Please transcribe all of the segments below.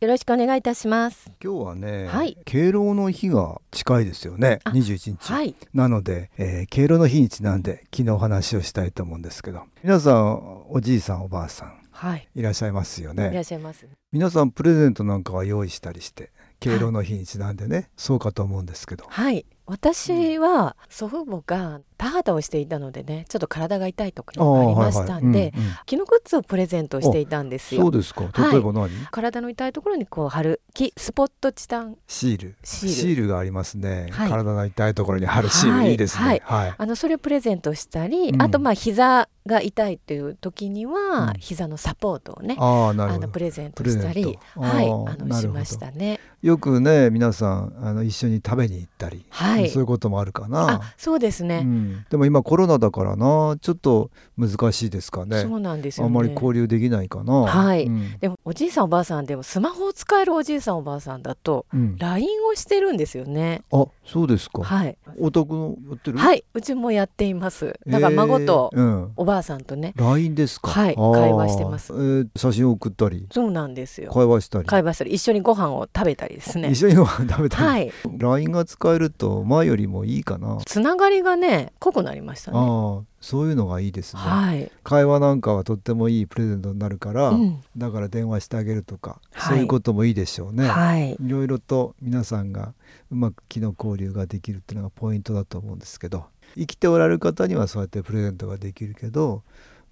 よろしくお願いいたします。今日はね、はい。敬老の日が近いですよね。あ21日、はい。なので、えー敬老の日にちなんで昨日お話をしたいと思うんですけど。皆さんおじいさんおばあさんはい。いらっしゃいますよいらねっしゃいます。皆さんプレゼントなんかは用意したりして敬老の日にちなんでね、そうかと思うんですけど。はい私は祖父母が田畑をしていたのでねちょっと体が痛いとかがありましたんで、はいはい。うんうん。木のグッズをプレゼントしていたんですよ。そうですか。はい。例えば何、体の痛いところにこう貼る木スポットチタン。シール。シール。がありますね、はい。体の痛いところに貼るシール、はいい、いですね。はい、あのそれをプレゼントしたり、うん。あとまあ膝が痛いっていう時には、うん。膝のサポートをねああなるほど。あのプレゼントしたりはい。あのしましたね。よくね皆さんあの一緒に食べに行ったり、はい。そういうこともあるかな。あそうですね、うん、でも今コロナだからな。ちょっと難しいですかね。そうなんですよね。あんまり交流できないかな。はい。うん。でもおじいさんおばあさんでもスマホを使えるおじいさんおばあさんだとうん。LINE をしてるんですよね。あそうですか、はい。お宅のやってる？はい。うちもやっています。だから孫とえー。うん。おばあさんとね。LINE ですか。はい。会話してます。えー写真送ったり？そうなんですよ。会話したり？会話したり。一緒にご飯を食べたりですね。一緒にご飯食べたり、はい。LINE が使えると前よりもいいかな、つながりがね濃くなりましたね。ああそういうのがいいですね、はい、会話なんかはとってもいいプレゼントになるから、うん。だから電話してあげるとか、はい。そういうこともいいでしょうね、はい。いろいろと皆さんがうまく気の交流ができるっていうのがポイントだと思うんですけど生きておられる方にはそうやってプレゼントができるけど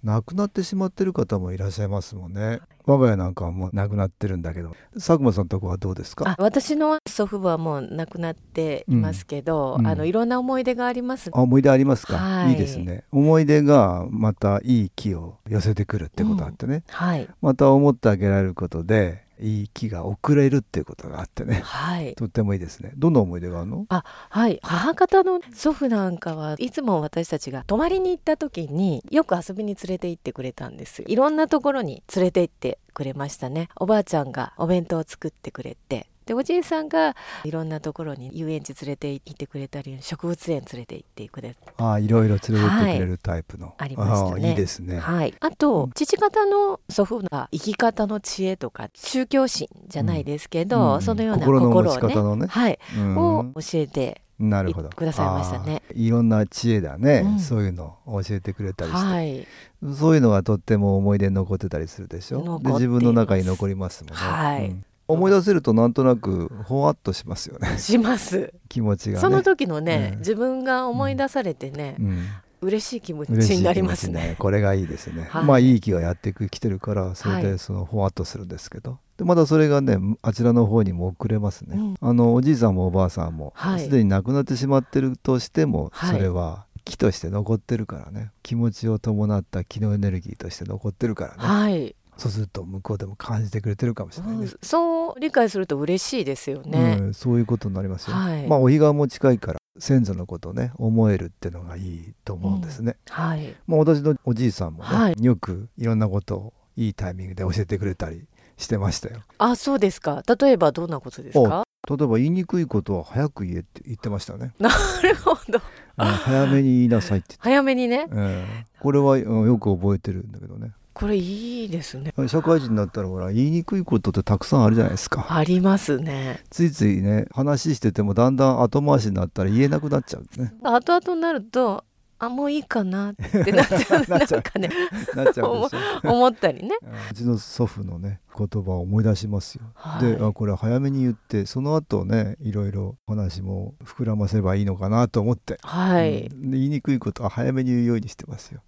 亡くなってしまってる方もいらっしゃいますもんね。我が家なんかはもう亡くなってるんだけど。佐久間さんのとこはどうですか？あ私の祖父母はもう亡くなっていますけど、うん。うんあのいろんな思い出があります。あ思い出ありますか、はい。い、いですね。思い出がまたいい気を寄せてくるってことがあってね、はい。また思ってあげられることでいい気が送れるっていうことがあってね。はい。とってもいいですね。どんな思い出があるの？はい。母方の祖父なんかはいつも私たちが泊まりに行った時によく遊びに連れて行ってくれたんです。いろんなところに連れて行ってくれましたね。おばあちゃんがお弁当を作ってくれてでおじいさんがいろんなところに遊園地連れて行ってくれたり植物園連れて行ってくれああいろいろ連れてってくれるタイプの、ありましたね。いいですね、はい、あと父方の祖父が生き方の知恵とか宗教心じゃないですけど、うんそのような心をね持ち方のね。はい、うん。を教えてなるほど。くださいましたね。いろんな知恵だね、うん。そういうのを教えてくれたりして、はい。そういうのがとっても思い出に残ってたりするでしょ？残っています。で自分の中に残りますもんね、はい。うん思い出せるとなんとなくほわっとしますよね。します、気持ちがね。その時のね、うん。自分が思い出されてね、うん。嬉しい気持ちになりますね。これがいいですね、はい。まあいい気がやってきてるからそれはい。でそのほわっとするんですけど、でまだそれがねあちらの方にも送れますね、うん。あのおじいさんもおばあさんもはい。すで、に亡くなってしまってるとしても、はい。それは気として残ってるからね。気持ちを伴った気のエネルギーとして残ってるからね、はい、そうすると向こうでも感じてくれてるかもしれないね、うん。そう理解すると嬉しいですよね、うん、そういうことになりますよ、はい。まあお彼岸も近いから先祖のことをね思えるってのがいいと思うんですね、はい。まあ、私のおじいさんもね、はい。よくいろんなことをいいタイミングで教えてくれたりしてましたよ。あそうですか。例えばどんなことですか？例えば言いにくいことは早く言えって言ってましたね。なるほど。早めに言いなさいって早めにね。言って、うん。これはうんよく覚えてるんだけどねこれいいですね。社会人になったらほら言いにくいことってたくさんあるじゃないですか。ありますね。ついついね話しててもだんだん後回しになったら言えなくなっちゃうね。後々になるとあもういいかなってなっちゃう。なんかねなっちゃうでしょ。思ったりね。うちの祖父のね言葉を思い出しますよ、はい。であこれ早めに言ってその後ねいろいろ話も膨らませばいいのかなと思って、はい、うん。で言いにくいことは早めに言うようにしてますよ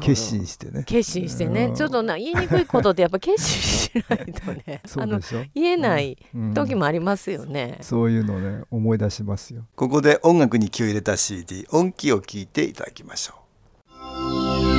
決心してね。決心してね、うん。ちょっとな言いにくいことってやっぱ決心しないとね。あ のそうでしょ？言えないうん。時もありますよね、そういうのをね思い出しますよ。ここで音楽に気を入れた CD 音気を聞いていただきましょう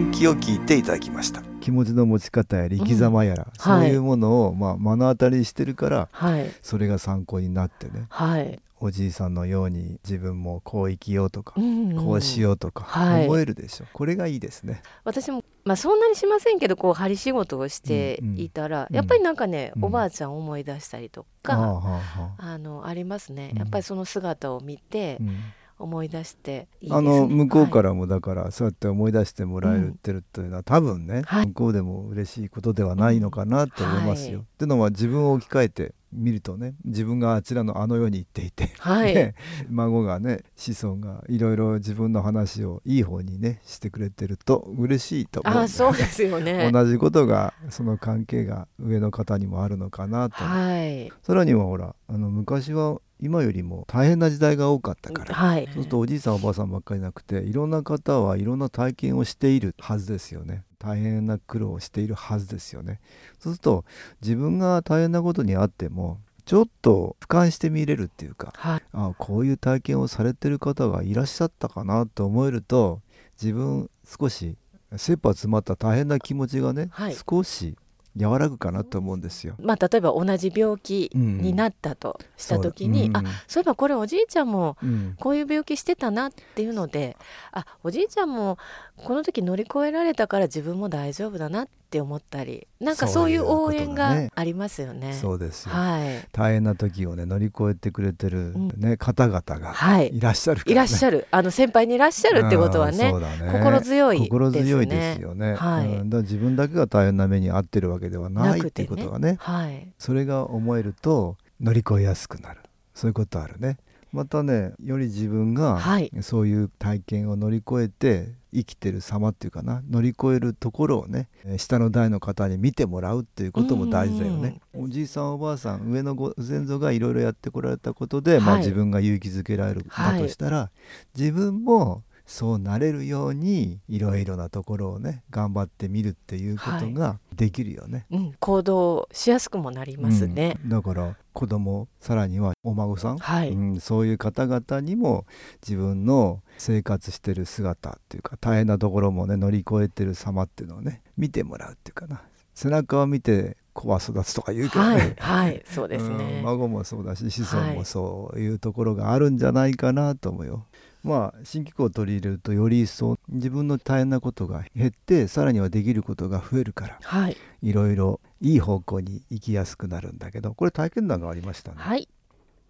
音気を聞いていただきました。気持ちの持ち方やら生き様やら、そういうものを、まあ、目の当たりにしてるからはい。それが参考になってねはい、おじいさんのように自分もこう生きようとか、んこうしようとかはい。思えるでしょ、これがいいですね。私もまあそんなにしませんけどこう針仕事をしていたら、うん。やっぱりなんかね、うん。おばあちゃん思い出したりとか、はあはあ。あのありますね。うん。やっぱりその姿を見てうん思い出していいね。あの向こうかはいらもだからそうやって思い出してもらえるってるっていうのは多分ね、はい。向こうでも嬉しいことではないのかなと思いますよ。はい。っていうのは自分を置き換えて見るとね自分があちらのあの世に行っていて、はい。ね孫がね子孫がいろいろ自分の話をいい方にねしてくれてると嬉しいと思うあそうですよね。同じことがその関係が上の方にもあるのかなと、はい。さらにはほらあの昔は今よりも大変な時代が多かったから、はい。そうするとおじいさんおばあさんばっかりなくていろんな方はいろんな体験をしているはずですよね。大変な苦労をしているはずですよね。そうすると自分が大変なことにあってもちょっと俯瞰して見れるっていうかはい。あこういう体験をされてる方がいらっしゃったかなと思えると自分少し切羽詰まった大変な気持ちがね、はい。少し和らぐかなと思うんですよ。まあ例えば同じ病気になったとした時に、そうあそういえばこれおじいちゃんもうんこういう病気してたなっていうのであおじいちゃんもこの時乗り越えられたから自分も大丈夫だなって思ったりなんかそういう応援がありますよね。そうですよ、はい、大変な時をね乗り越えてくれてる、うん。ね方々がはい、いらっしゃるから、ね。いらっしゃる。あの先輩にいらっしゃるってことはねそうだね。心強いですね。心強いですよね、はい。うん。だ自分だけが大変な目に遭ってるわけではないっていうことがねはい。それが思えると乗り越えやすくなる。そういうことあるね。またねより自分がはい。そういう体験を乗り越えて生きてる様っていうかな乗り越えるところをねえー下の代の方に見てもらうっていうことも大事だよね。おじいさんおばあさん上のご先祖がいろいろやってこられたことで、まあ、はい。自分が勇気づけられるはいだとしたら、自分もそうなれるようにいろいろなところをね頑張ってみるっていうことができるよね。うん、行動しやすくもなりますね。うんだから子供さらにはお孫さん、はい、うん、そういう方々にも自分の生活してる姿っていうか大変なところもね乗り越えてる様っていうのをね見てもらうっていうかな背中を見て子は育つとか言うけどはいね、、はい、そうですうんね。孫もそうだし子孫もはいそういうところがあるんじゃないかなと思うよ。まあ新機構を取り入れるとより一層自分の大変なことが減ってさらにはできることが増えるからはい、いろいろいい方向に行きやすくなるんだけどこれ体験談がありましたね。はい。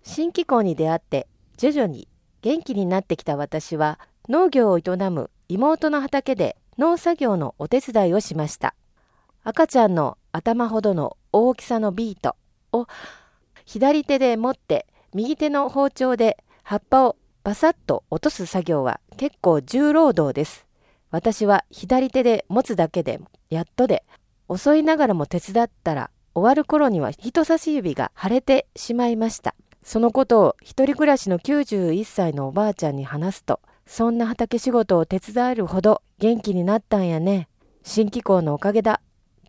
新機構に出会って徐々に元気になってきた私は農業を営む妹の畑で農作業のお手伝いをしました。赤ちゃんの頭ほどの大きさのビートを左手で持って右手の包丁で葉っぱをバサッと落とす作業は結構重労働です。私は左手で持つだけでやっとで遅いながらも手伝ったら終わる頃には人差し指が腫れてしまいました。そのことを一人暮らしの91歳のおばあちゃんに話すと、そんな畑仕事を手伝えるほど元気になったんやね。新機構のおかげだ。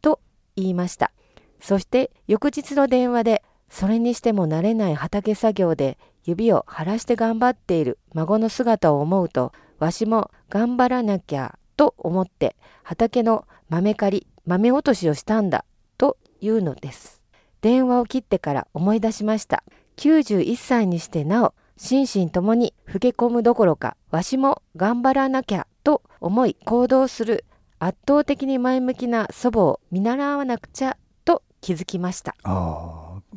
と言いました。そして翌日の電話で、それにしても慣れない畑作業で指を晴らして頑張っている孫の姿を思うと、わしも頑張らなきゃと思って畑の豆刈り豆落としをしたんだというのです。電話を切ってから思い出しました。91歳にしてなお心身ともに老け込むどころかわしも頑張らなきゃと思い行動する圧倒的に前向きな祖母を見習わなくちゃと気づきました。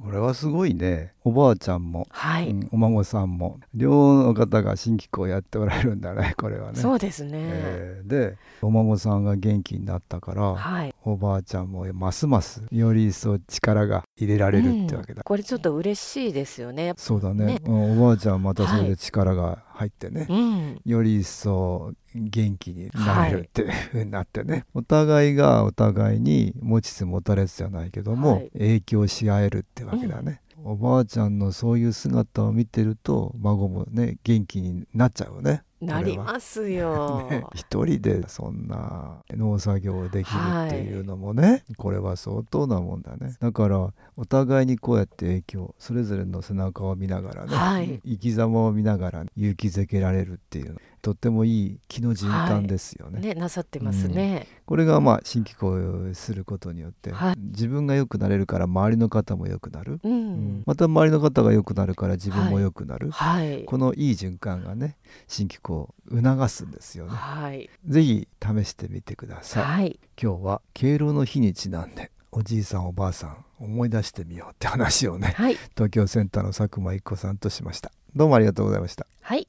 これはすごいね。おばあちゃんも、はい、うんお孫さんも両の方が新機構をやっておられるんだね これはね。そうですね、えーでお孫さんが元気になったからはい。おばあちゃんもますますより一層力が入れられるってわけだ、うん。これちょっと嬉しいですよね。そうだね。ね。うんおばあちゃんはまたそれで力が入ってね、うん。より一層元気になれるっていうふうになってね、お互いがお互いに持ちつ持たれつじゃないけども、はい。影響し合えるってわけだね、おばあちゃんのそういう姿を見てると孫もね元気になっちゃうねなりますよ、ね 一人でそんな農作業をできるっていうのもね、これは相当なもんだね。だからお互いにこうやって影響それぞれの背中を見ながらね、はい。生き様を見ながら勇気づけられるっていうとってもいい気の循環ですよね。ねなさってますね、これがまあ新機構をすることによって、はい。自分が良くなれるから周りの方も良くなる、うん、うん。また周りの方が良くなるから自分も良くなる、はい。このいい循環がね新機構を促すんですよね。はいぜひ試してみてください。はい今日は敬老の日にちなんでおじいさんおばあさん思い出してみようって話をねはい東京センターの佐久間一子さんとしました。どうもありがとうございました。はい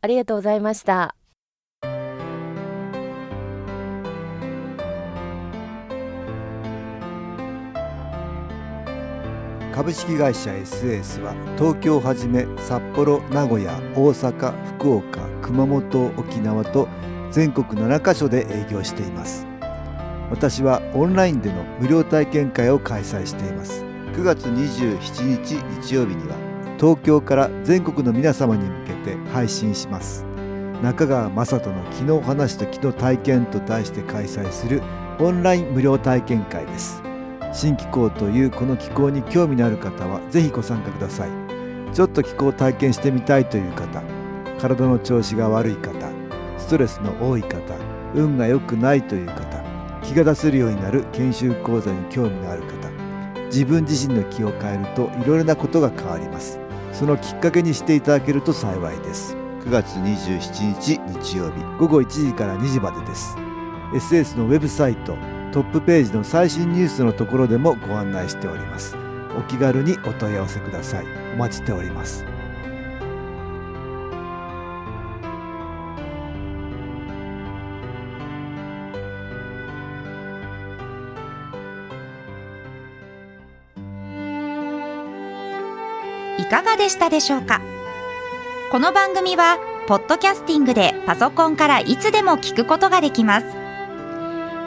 ありがとうございました株式会社 SS は東京をはじめ札幌名古屋大阪福岡熊本沖縄と全国7カ所で営業しています。私はオンラインでの無料体験会を開催しています。9月27日日曜日には東京から全国の皆様に向けて配信します。中川雅人の「昨日話と昨日体験」と題して開催するオンライン無料体験会です。新気候というこの気候に興味のある方はぜひご参加ください。ちょっと気候を体験してみたいという方体の調子が悪い方ストレスの多い方運が良くないという方気が出せるようになる研修講座に興味のある方自分自身の気を変えるといろいろなことが変わります。そのきっかけにしていただけると幸いです。9月27日日曜日午後1時から2時までです。SS のウェブサイトトップページの最新ニュースのところでもご案内しております。お気軽にお問い合わせください。お待ちしております。いかがでしたでしょうか？この番組はポッドキャスティングでパソコンからいつでも聞くことができます。